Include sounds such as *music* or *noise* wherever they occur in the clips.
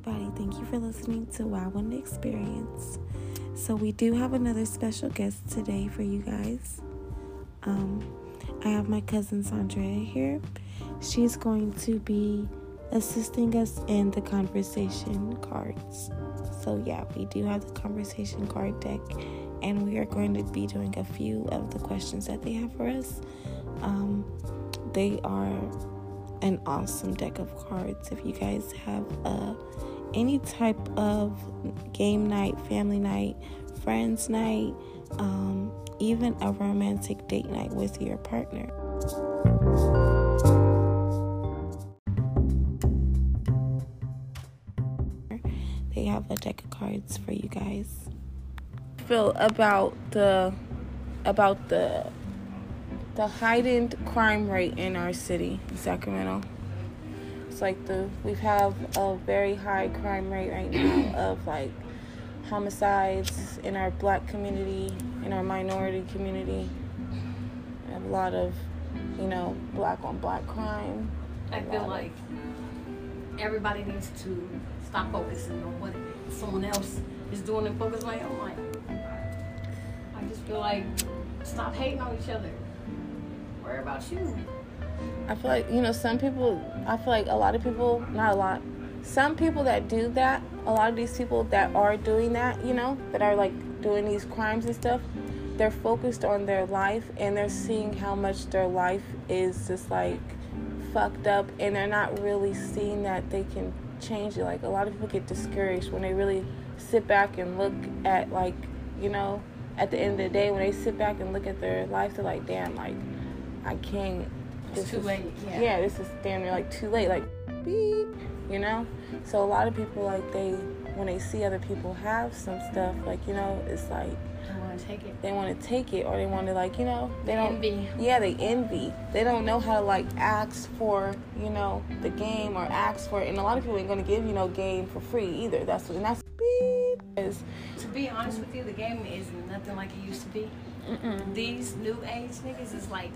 everybody. Thank you for listening to Wow One Experience. So, we do have another special guest today for you guys. Um, I have my cousin Sandra here. She's going to be assisting us in the conversation cards. So, yeah, we do have the conversation card deck, and we are going to be doing a few of the questions that they have for us. Um, they are an awesome deck of cards. If you guys have uh, any type of game night, family night, friends night, um, even a romantic date night with your partner. They have a deck of cards for you guys. Feel about the about the the heightened crime rate in our city, Sacramento. Like the we have a very high crime rate right now of like homicides in our black community, in our minority community. We have a lot of, you know, black on black crime. I feel like everybody needs to stop focusing on what someone else is doing and focus on own life. I just feel like stop hating on each other. Worry about you. I feel like, you know, some people, I feel like a lot of people, not a lot, some people that do that, a lot of these people that are doing that, you know, that are like doing these crimes and stuff, they're focused on their life and they're seeing how much their life is just like fucked up and they're not really seeing that they can change it. Like a lot of people get discouraged when they really sit back and look at like, you know, at the end of the day when they sit back and look at their life, they're like, damn, like I can't. It's too is, late. Yeah. this is damn near like too late. Like, beep, you know. So a lot of people like they when they see other people have some stuff, like you know, it's like I want to take it. they want to take it or they want to like you know they don't Envy. yeah they envy they don't know how to like ask for you know the game or ask for it and a lot of people ain't gonna give you no game for free either that's what and that's beep is To be honest with you, the game is nothing like it used to be. These new age niggas is like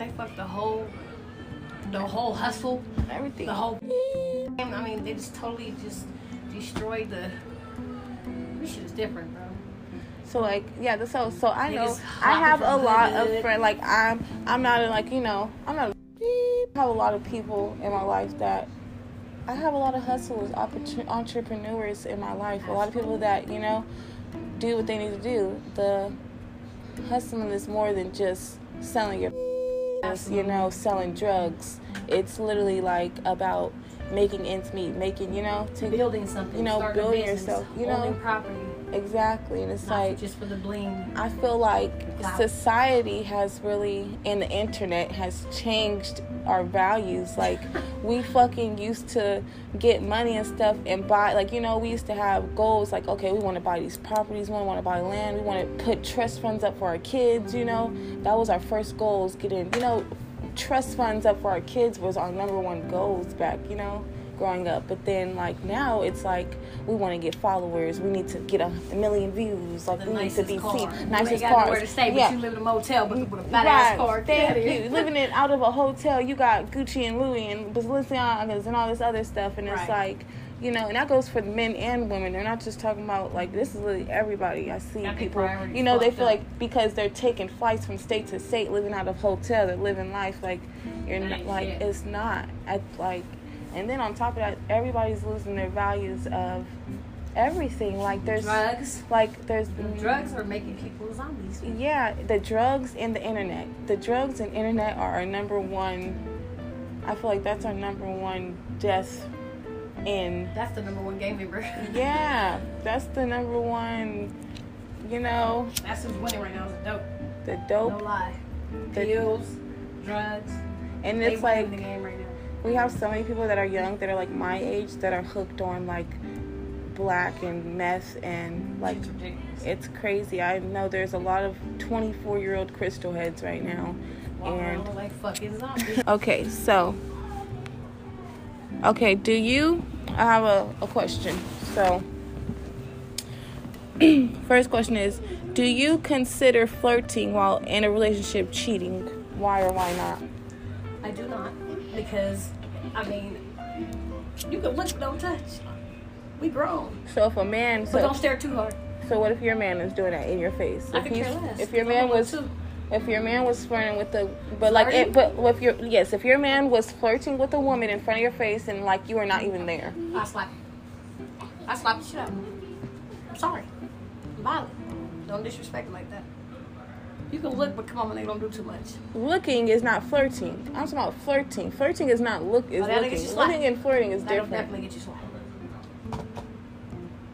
they fucked the whole the whole hustle, everything the whole. I mean, they just totally just destroyed the. This shit is different, bro. So like yeah, the- so so I know I have a lot hood. of friends. Like I'm I'm not in like you know I'm not. I have a lot of people in my life that I have a lot of hustlers, entrepreneurs in my life. A lot of people that you know do what they need to do. The hustling is more than just selling your, you know, selling drugs. It's literally like about making ends meet, making you know, to Building something, You know, building business, yourself, you know. property, exactly, and it's not like just for the bling. I feel like society has really, and the internet has changed our values. Like, *laughs* we fucking used to get money and stuff and buy, like, you know, we used to have goals like, okay, we want to buy these properties, we want to buy land, we want to put trust funds up for our kids, you know. That was our first goals, getting, you know, trust funds up for our kids was our number one goals back, you know, growing up. But then, like, now it's like we want to get followers, we need to get a, million views, like, The we need to be car. seen. Nicest cars. nowhere to stay, but you live in a motel with, with a fat ass car. Thank you. *laughs* Living it out of a hotel, you got Gucci and Louis and Balenciagas and all this other stuff, and it's Right. like, you know, and that goes for men and women. They're not just talking about like this is really everybody. I see people, you know, they feel up. like because they're taking flights from state to state, living out of hotel, they're living life like mm-hmm. you're not, like it's not. At like, and then on top of that, everybody's losing their values of everything. Like there's Drugs. like there's Drugs are making people zombies. yeah, the drugs and the internet. The drugs and internet are our number one. I feel like that's our number one death in. That's the number one game member. *laughs* Yeah, that's the number one. You know, That's who's winning right now is the dope. the No dope, lie. The- Pills, drugs. and it's winning like the game right now. we have so many people that are young that are like my age that are hooked on like black and meth and like It's it's crazy. I know there's a lot of 24 year old crystal heads right now, and like fucking zombies. Okay, so. Okay, do you? I have a, a question. So, *clears throat* first question is Do you consider flirting while in a relationship cheating? Why or why not? I do not because, I mean, You can look, but don't touch. We grown, So if a man, but so, don't stare too hard. so what if your man is doing that in your face? I If could care less. If your man was, too. If your man was flirting with the, but like, it, but if your yes, if your man was flirting with a woman in front of your face and like you were not even there, I slap. I slap the shit out. I'm sorry. I'm violent. Don't disrespect me like that. You can look, but come on, they don't do too much. looking is not flirting. I'm talking about flirting. Flirting is not look is Oh, looking. you. Looking and flirting is That'll different. definitely get you slapped.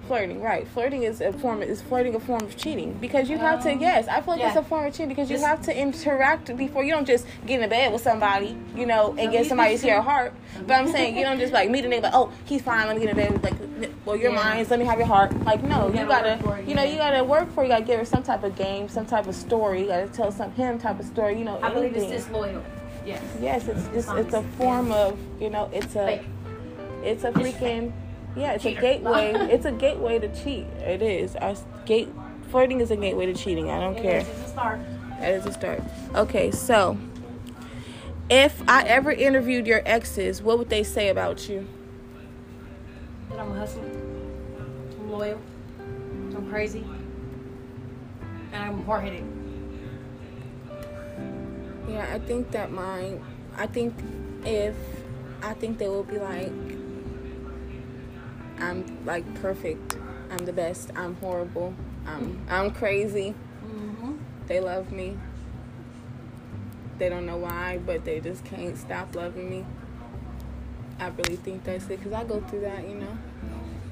Flirting, right? Flirting is a form is flirting a form of cheating because you have to. Um, Yes, I feel like it's a form of cheating because you Just- have to interact before you don't just get in bed with somebody, you know, and get somebody's your *laughs* heart. But I'm saying you don't just like meet a nigga like, oh, he's fine, let me get in bed. Like, well, your Yeah. mind's, let me have your heart. Like, no, You you gotta gotta, work for it, you know, yeah. you gotta work for. it. You gotta give her some type of game, some type of story. You gotta tell some him type of story. You know, I believe it's disloyal. Yes. Yes, it's it's, it's a form of you know it's a Fake. it's a freaking yeah it's a gateway *laughs* it's a gateway to cheat. It is our gate flirting is a gateway to cheating. I don't It care. is, It's a start. That is a start. Okay, so if I ever interviewed your exes, what would they say about you? That I'm a hustler. I'm loyal. I'm crazy. And I'm hard headed. Yeah, I think that mine. I think if I think they will be like, I'm like perfect. I'm the best. I'm horrible. I'm I'm crazy. Mm-hmm. They love me. They don't know why, but they just can't stop loving me. I really think that's it because I go through that, you know.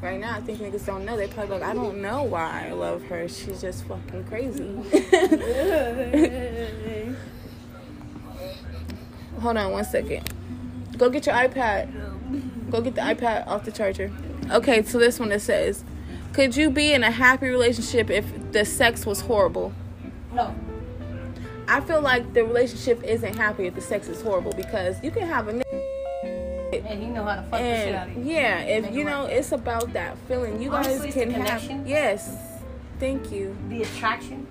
Right now, I think niggas don't know. They probably like, I don't know why I love her. She's just fucking crazy. *laughs* Hold on one second. Go get your iPad. Go get the iPad off the charger. Okay, so this one it says, could you be in a happy relationship if the sex was horrible? No. I feel like the relationship isn't happy if the sex is horrible because you can have a And you know how to fuck the shit out of and you. yeah, if you know, it's about that feeling. You Honestly, guys can have yes. Thank you. The attraction.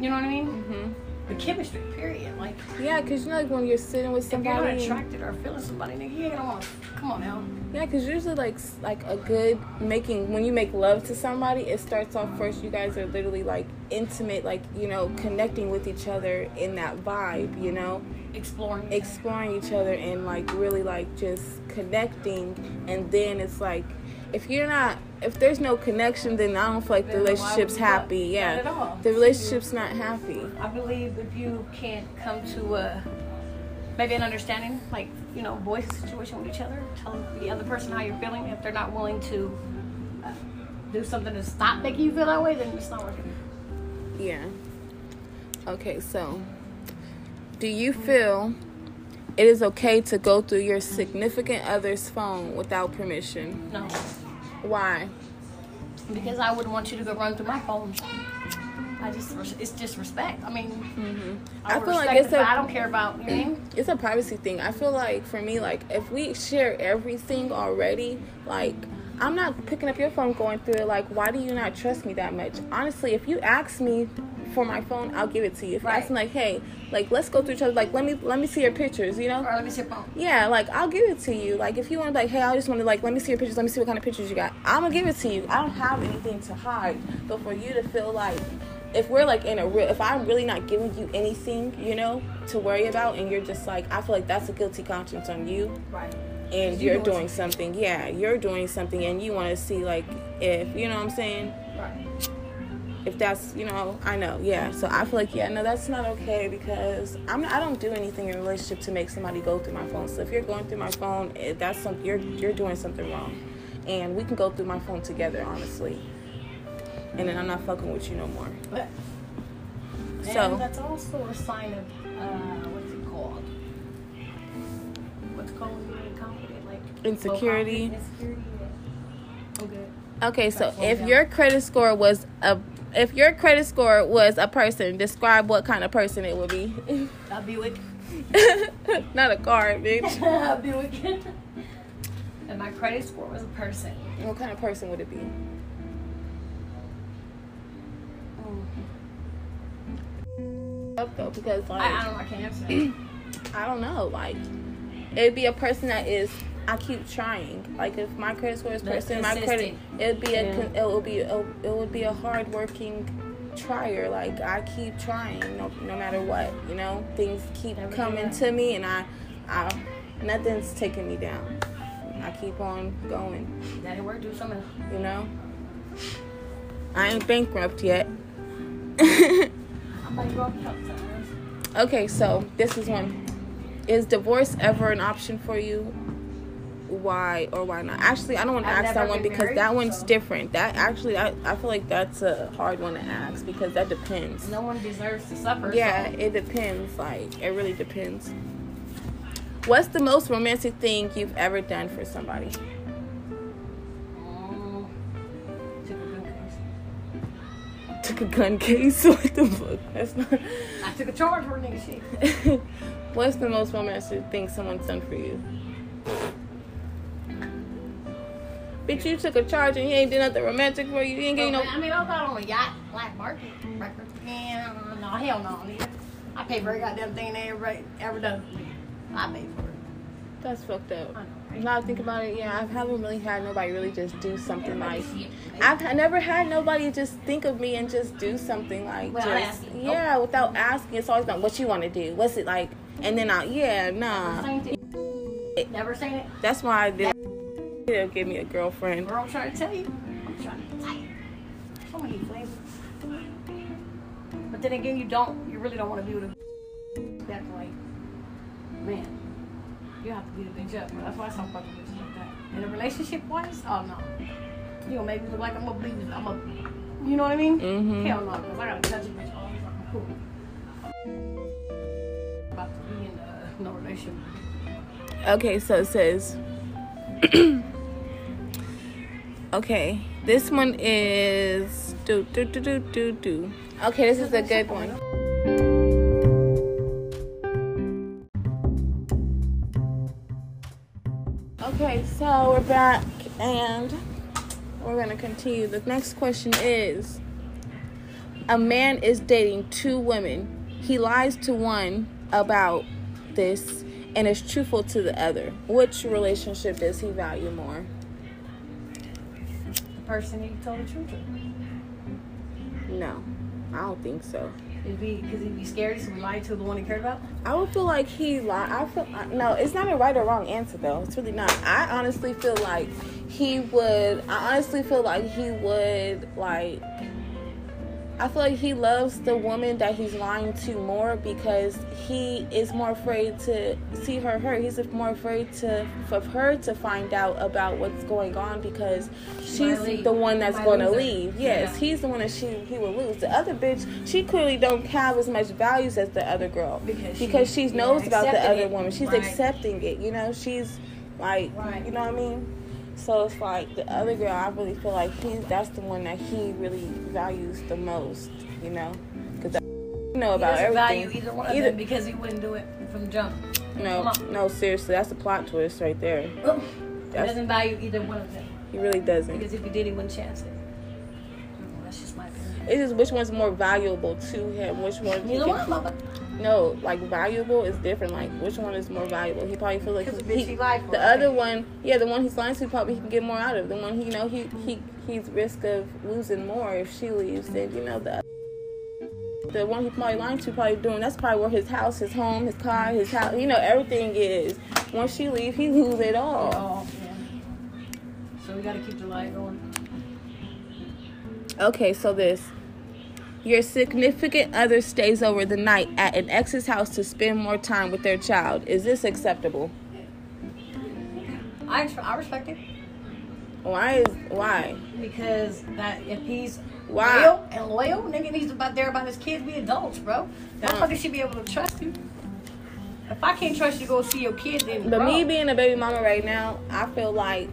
You know what I mean? hmm The chemistry, period. Like, Yeah, cause you know, like when you're sitting with somebody, if you're not attracted or feeling somebody, nigga, you ain't gonna want Come on now. yeah, cause usually like like a good making when you make love to somebody, it starts off first. You guys are literally like intimate, like you know, connecting with each other in that vibe. You know, Exploring. exploring each other and like really like just connecting and then it's like if you're not if there's no connection then i don't feel like the Then why relationship's would you fuck? happy Not yeah at all. the relationship's not happy I believe if you can't come to a maybe an understanding, like you know, voice the situation with each other, tell the other person how you're feeling. If they're not willing to uh, do something to stop making you feel that way, then it's not working. yeah okay so do you feel it is okay to go through your significant other's phone without permission No, why because I wouldn't want you to go run through my phone. I just it's disrespect. I mean, mm-hmm. I, I feel like it's a- I don't care about you know. what I mean? *clears throat* it's a privacy thing. I feel like for me, like if we share everything already, like I'm not picking up your phone going through it. Like, why do you not trust me that much? Honestly, if you ask me for my phone, I'll give it to you. If you ask me like, hey, like let's go through each other, like let me let me see your pictures, you know? Or let me see your phone. Yeah, like I'll give it to you. Like if you want to, like, hey, I just want to like let me see your pictures. Let me see what kind of pictures you got. I'm gonna give it to you. I don't have anything to hide. But for you to feel like, if we're like in a real, if I'm really not giving you anything, you know, to worry about, and you're just like, I feel like that's a guilty conscience on you, Right. And You you're doing something. Yeah, you're doing something, and you want to see like if you know what I'm saying. Right. If that's you know, I know, yeah. So I feel like yeah, no, that's not okay because I'm not, I don't do anything in a relationship to make somebody go through my phone. So if you're going through my phone, eh, that's something you're you're doing something wrong, and we can go through my phone together, honestly. And then I'm not fucking with you no more. But So- and that's also a sign of uh, what's it called? What's it called when you're incompetent? Like Insecurity. Oh, low confidence, Insecurity. Yeah. I'm good. Okay, so if your credit score was a if your credit score was a person, describe what kind of person it would be. *laughs* A Buick. *laughs* not a car, bitch. *laughs* a Buick. and my credit score was a person. What kind of person would it be? Oh. Up though, because like I, I don't can't answer. *clears throat* I don't know. Like, it'd be a person that is I keep trying. Like if my credit score is That's person, my credit it'd be a Yeah. it would be a, it would be a hard working trier. Like I keep trying, no no matter what. You know, things keep Never coming give up. to me, and I, I nothing's taking me down. I keep on going. Daddy work, do something. You know, I ain't bankrupt yet. I might go up a couple times. Okay, so this is one. Is divorce ever an option for you? Why or why not? Actually, I don't want to ask that one because married, that one's so- different. That actually, I, I feel like that's a hard one to ask because that depends. No one deserves to suffer. Yeah, so- it depends. Like, it really depends. What's the most romantic thing you've ever done for somebody? Mm, took a good case. Took a gun case. *laughs* what the fuck? That's not. I took a charge for a nigga shit. *laughs* What's the most romantic thing someone's done for you? Bitch, you took a charge and you ain't did nothing romantic for you. You ain't getting no. I mean, I got on a yacht, black market record. Yeah, no, hell no, nigga. I pay for every goddamn thing they ever, ever done for me. I pay for it. That's fucked up. I know, right? Now I think about it, yeah, I haven't really had nobody really just do something like. I've never had nobody just think of me and just do something like Without just asking. yeah, without asking. It's always about what you want to do. What's it like? And then I yeah, nah. Never seen it. That's why I did. They'll give me a girlfriend. Girl, I'm trying to tell you. I'm trying to tell you. So many flavors. But then again, you don't. You really don't want to be with a *laughs* that's like, man. You have to be the bitch up. That's why I stop fucking bitches like that. In a relationship wise, oh no. You gonna make me look like I'm a bleed. I'm a. You know what I mean? Mm-hmm. Hell no, because I gotta touch a bitch all the fucking cool. About to be in uh, no relationship. Okay, so it says. *clears throat* okay, this one is do do do do do do. Okay, this is a good one. Okay, so we're back and we're gonna continue. The next question is: A man is dating two women. He lies to one about this and is truthful to the other. Which relationship does he value more? Person you told the truth to. No, I don't think so. It'd be because he'd be scared, we lied to the one he cared about. I would feel like he lied. I feel no. It's not a right or wrong answer though. It's really not. I honestly feel like he would. I honestly feel like he would like. I feel like he loves the woman that he's lying to more because he is more afraid to see her hurt. He's more afraid to of her to find out about what's going on because she's the one that's going to leave. Yes, Yeah. he's the one that she he will lose. The other bitch, she clearly don't have as much values as the other girl Because she- because she yeah, knows about the other it. woman. She's Right. accepting it. You know, she's like, Right. you know what I mean. So it's like the other girl. I really feel like he's that's the one that he really values the most. You know, because you know He about doesn't everything. value either one of Either- them because he wouldn't do it from jump. no, no, seriously, that's a plot twist right there. He doesn't value either one of them He really doesn't. because if he did, he wouldn't chance it. Mm, that's just my opinion. It's just which one's more valuable to him. Which one? he can- one, mother. No, like valuable is different. Like which one is more valuable? He probably feels like the he, bitch he lied for. the right? other one, yeah, the one he's lying to probably he can get more out of. The one he, you know, he he he's risk of losing more if she leaves than you know the the one he probably lying to probably doing. That's probably where his house, his home, his car, his house, you know, everything is. Once she leaves, he lose it all. Oh, yeah. So we gotta keep the light going. Okay, so this. Your significant other stays over the night at an ex's house to spend more time with their child. Is this acceptable? I, I respect it Why is why? because that if he's Why? real and loyal, nigga needs to be there about his kids. We adults, bro. That Uh. fucker should be able to trust you. If I can't trust you to go see your kids, then But bro, me being a baby mama right now, I feel like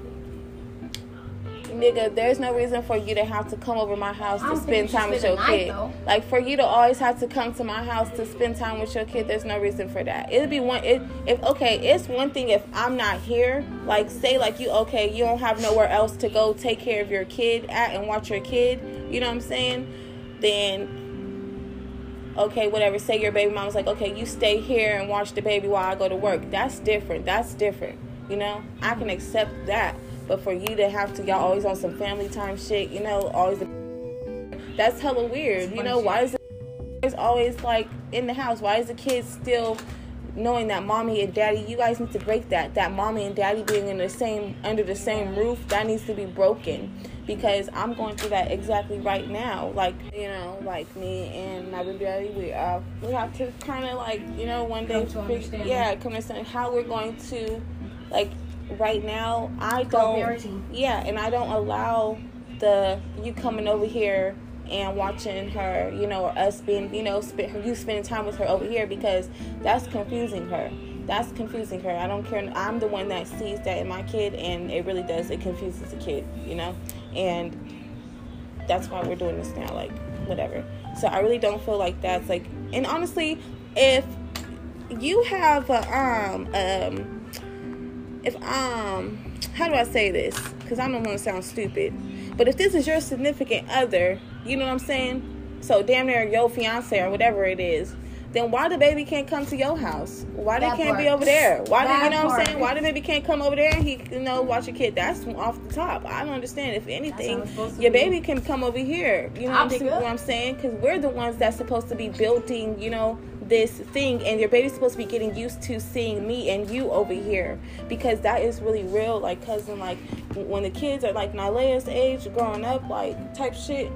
nigga, there's no reason for you to have to come over my house to spend time with your night, kid. though. Like for you to always have to come to my house to spend time with your kid, there's no reason for that. It'd be one it if okay, it's one thing if I'm not here, like say like you okay, you don't have nowhere else to go take care of your kid at and watch your kid, you know what I'm saying? Then okay, whatever, say your baby mom's like, okay, you stay here and watch the baby while I go to work. That's different. That's different. You know, I can accept that. But for you to have to, y'all always on some family time shit, you know, always. That's hella weird. You know, why is it always like in the house? Why is the kid still knowing that mommy and daddy, you guys need to break that. That mommy and daddy being in the same under the same roof, that needs to be broken. Because I'm going through that exactly right now. Like, you know, like me and my baby daddy, we uh we have to kinda like, you know, one day Come yeah, come to understand how we're going to like right now I don't yeah, and I don't allow the you coming over here and watching her, you know, or us being, you know, spend, you spending time with her over here because that's confusing her. That's confusing her. I don't care. I'm the one that sees that in my kid, and it really does. It confuses the kid, you know, and that's why we're doing this now. Like, whatever. So I really don't feel like that's like, and honestly, if you have a um um if um how do I say this? Because I don't want to sound stupid, but if this is your significant other, you know what I'm saying? So damn near your fiance or whatever it is. Then why the baby can't come to your house? Why they That can't be over there? Why That do you know what I'm saying? Why the baby can't come over there and he you know watch your kid? That's off the top. I don't understand. If anything, it's supposed to your be. baby can come over here. You know what I'm, pick saying? up. what I'm saying? Because we're the ones that's supposed to be building, you know, this thing, and your baby's supposed to be getting used to seeing me and you over here because that is really real. Like, cousin, like when the kids are like Nylea's age, growing up, like type shit,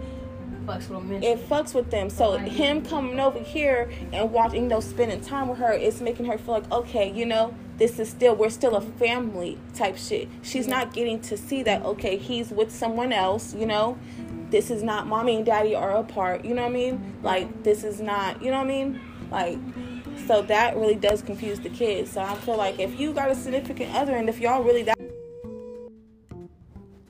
Fucks with them mentally. it fucks with them. So Right. him coming over here and watching, you know, spending time with her, it's making her feel like, okay, you know, this is still we're still a family type shit. She's not getting to see that, okay, he's with someone else, you know. This is not mommy and daddy are apart, you know what I mean? Like this is not, you know what I mean? Like so that really does confuse the kids. So I feel like if you got a significant other and if y'all really that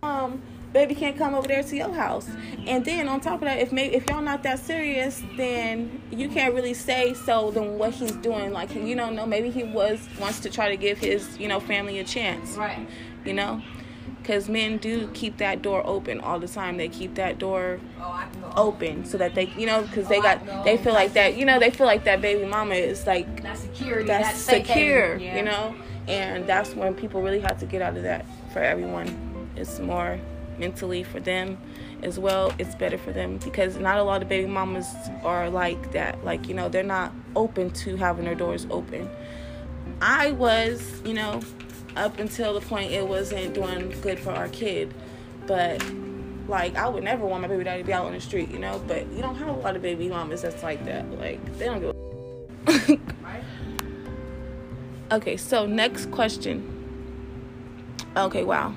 um baby can't come over there to your house and then on top of that if maybe if y'all not that serious then you can't really say so then what he's doing like you don't know maybe he was wants to try to give his you know family a chance right. you know because men do keep that door open all the time they keep that door Oh, I can go. open so that they you know because they Oh, got they feel like that you know they feel like that baby mama is like that security. that's, secure. You know. And that's when people really have to get out of that for everyone. It's more mentally for them as well. It's better for them because not a lot of baby mamas are like that. Like, you know, they're not open to having their doors open. I was, you know, up until the point it wasn't doing good for our kid. But like I would never want my baby daddy to be out on the street, you know. But you don't have a lot of baby mamas that's like that. Like they don't give a *laughs* Okay, so next question. Okay, wow.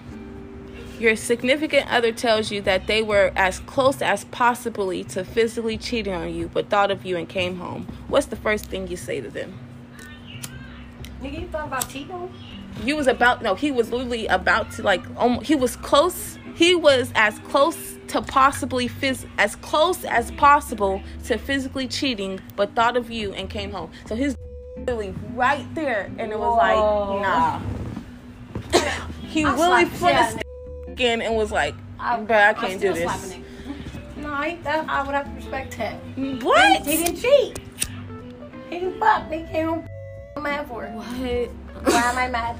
Your significant other tells you that they were as close as possibly to physically cheating on you, but thought of you and came home. What's the first thing you say to them? Nigga, you thought about cheating? You was about no, he was literally about to like um, he was close. He was as close to possibly phys- as close as possible to physically cheating, but thought of you and came home. So he's *laughs* literally right there, and it was Whoa. like nah. *coughs* he I'll really slap the put his out *laughs* in and was like, I- "Bruh, I I'll can't do still this." slap a nigga. No, I, that, I would have to respect that. What? He didn't cheat. He didn't fuck. They came home I'm *laughs* mad for it. What? Why am I mad?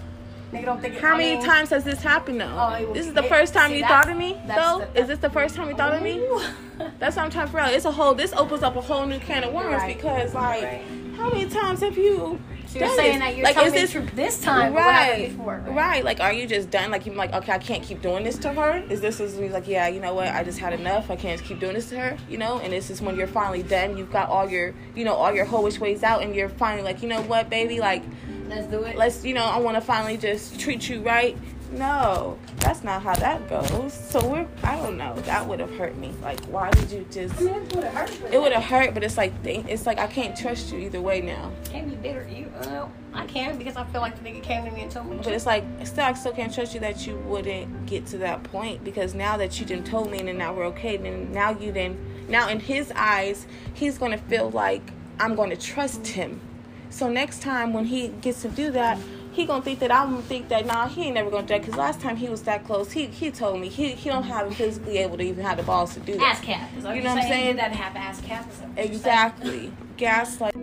Nigga don't think. How many times has this happened though? Oh, it this is the it- first time see, you thought of me though. the- is this the first time you thought of me? *laughs* That's what I'm trying to figure out. It's a whole. This opens up a whole new can of worms Right. because, like, Right. how many times have you? So you're done saying that you're like, is this this time, but what happened right? before? Right. Like, are you just done? Like, you're like, okay, I can't keep doing this to her. Is this is like, yeah, you know what? I just had enough. I can't keep doing this to her. You know. And this is when you're finally done. You've got all your, you know, all your hoish ways out, and you're finally like, you know what, baby, like, Let's do it. let's, you know, I want to finally just treat you right. No, that's not how that goes. So we're, I don't know. That would have hurt me. Like, why did you just? I mean, it would have hurt. but It would have hurt, but it's like it's like I can't trust you either way now. Can't be bitter. You, uh, I can because I feel like the nigga came to me and told me. But it's like still I still can't trust you that you wouldn't get to that point because now that you didn't told me and then now we're okay, then now you then now in his eyes he's gonna feel like I'm gonna trust him. So next time when he gets to do that, he gonna think that I'm gonna think that nah he ain't never gonna do that because last time he was that close he he told me he he don't have physically able to even have the balls to do that. ass cap. You know what I'm saying? That half ass cap. Is that what you're? Exactly. Gaslight.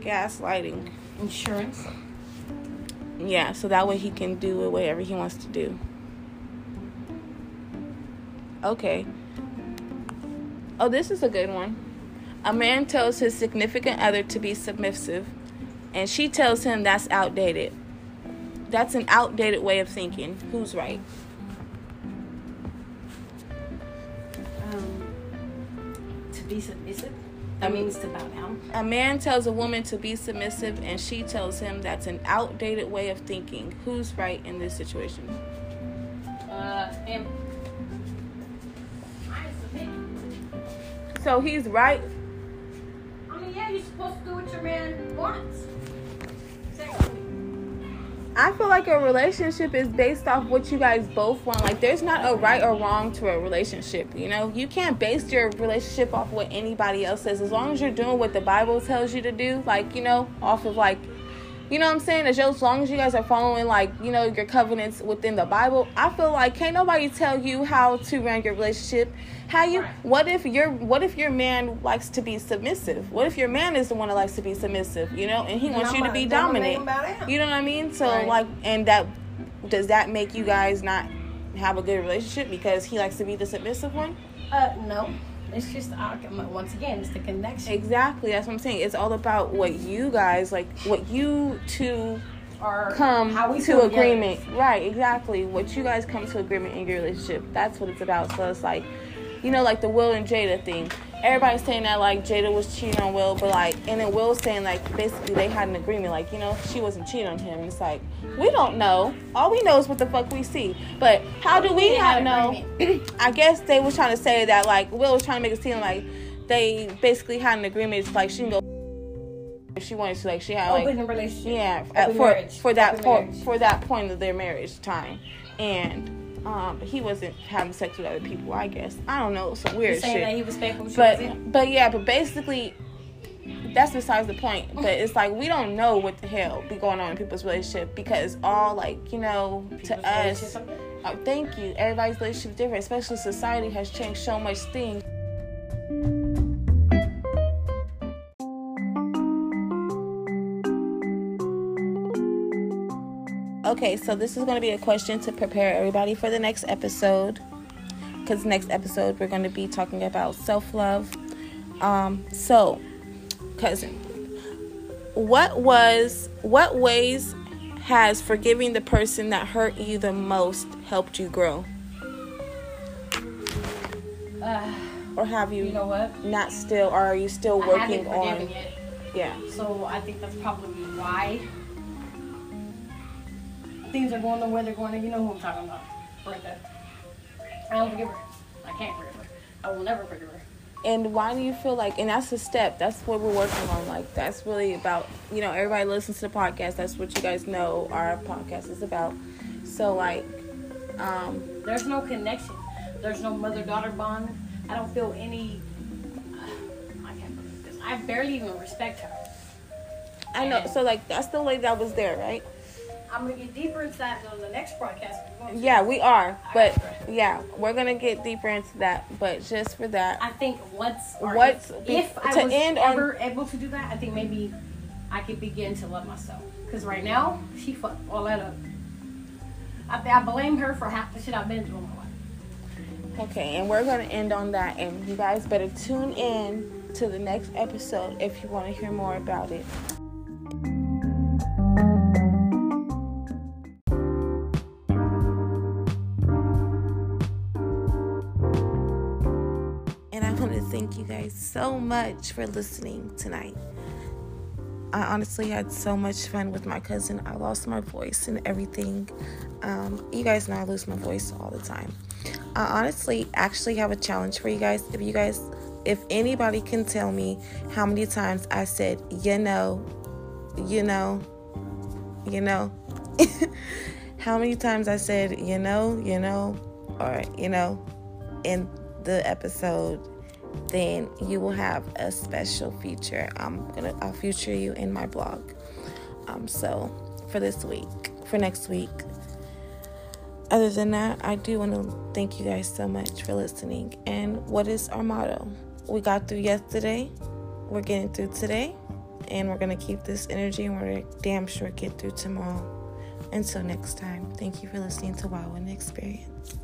Gaslighting. Insurance. Yeah, so that way he can do it whatever he wants to do. Okay. Oh, this is a good one. A man tells his significant other to be submissive, and she tells him that's outdated. That's an outdated way of thinking. Who's right? Um, to be submissive. That means to bow down. A man tells a woman to be submissive, and she tells him that's an outdated way of thinking. Who's right in this situation? Uh, submit. So he's right. Wants. I feel like a relationship is based off what you guys both want. Like, there's not a right or wrong to a relationship. You know, you can't base your relationship off what anybody else says. As long as you're doing what the Bible tells you to do, like, you know, off of like, you know what I'm saying? As, as long as you guys are following, like, you know, your covenants within the Bible, I feel like can't nobody tell you how to run your relationship. How you? What if your What if your man likes to be submissive? What if your man is the one that likes to be submissive? You know, and he wants you to be then I'm gonna make dominant. him bow down. You know what I mean? So Right. like, and that does that make you guys not have a good relationship because he likes to be the submissive one? Uh, no. It's just, once again, it's the connection. Exactly. That's what I'm saying. It's all about what you guys like, what you two are come how we to together. agreement. Right. Exactly. What you guys come to agreement in your relationship. That's what it's about. So it's like, you know, like the Will and Jada thing. Everybody's saying that like Jada was cheating on Will, but like, and then Will's saying like basically they had an agreement, like you know she wasn't cheating on him. It's like we don't know. All we know is what the fuck we see. But how do we not know? *clears throat* I guess they was trying to say that like Will was trying to make it seem like they basically had an agreement. It's like she can go if she wanted to. Like she had like Open relationship. yeah Open for marriage. for that for, for that point of their marriage time, and um he wasn't having sex with other people. I guess I don't know some You're weird saying shit. that he was faithful. But but yeah, but basically, that's besides the point. But it's like we don't know what the hell be going on in people's relationship because all like you know People's to us. relationships are different. Oh, thank you. Everybody's relationship is different, especially society has changed so much things. Okay, so this is going to be a question to prepare everybody for the next episode. Because next episode we're going to be talking about self love. Um, so, cousin, what was what ways has forgiving the person that hurt you the most helped you grow, Uh, or have you, you know what? not still, or are you still working on? yet. Yeah. So I think that's probably why things are going the way they're going. You know who I'm talking about, Brenda. I don't forgive her. I can't forgive her. I will never forgive her. And why do you feel like, and that's the step, that's what we're working on. Like, that's really about, you know, everybody listens to the podcast. That's what you guys know our podcast is about. So, like, um, There's no connection. There's no mother-daughter bond. I don't feel any. *sighs* I can't believe this. I barely even respect her. I know, so, like, that's the lady that was there, right? I'm gonna get deeper into that on the next broadcast. We're going to. Yeah, we are. But, yeah, we're to get deeper into that. But just for that, I think or What's if, be- if I was end on- ever able to do that, I think maybe I could begin to love myself. Because right now, she fucked all that up. I, I blame her for half the shit I've been through in my life. Okay, and we're going to end on that. And you guys better tune in to the next episode if you want to hear more about it. So much for listening tonight. I honestly had so much fun with my cousin. I lost my voice and everything. Um, you guys know I lose my voice all the time. I honestly actually have a challenge for you guys. If you guys, if anybody can tell me how many times I said, you know, you know, you know, *laughs* how many times I said, you know, you know, or, you know, in the episode, then you will have a special feature. I'm gonna I'll feature you in my blog. Um, so for this week, for next week. Other than that, I do want to thank you guys so much for listening. And what is our motto? We got through yesterday. We're getting through today, and we're gonna keep this energy, and we're damn sure get through tomorrow. Until next time, thank you for listening to Wow and Experience.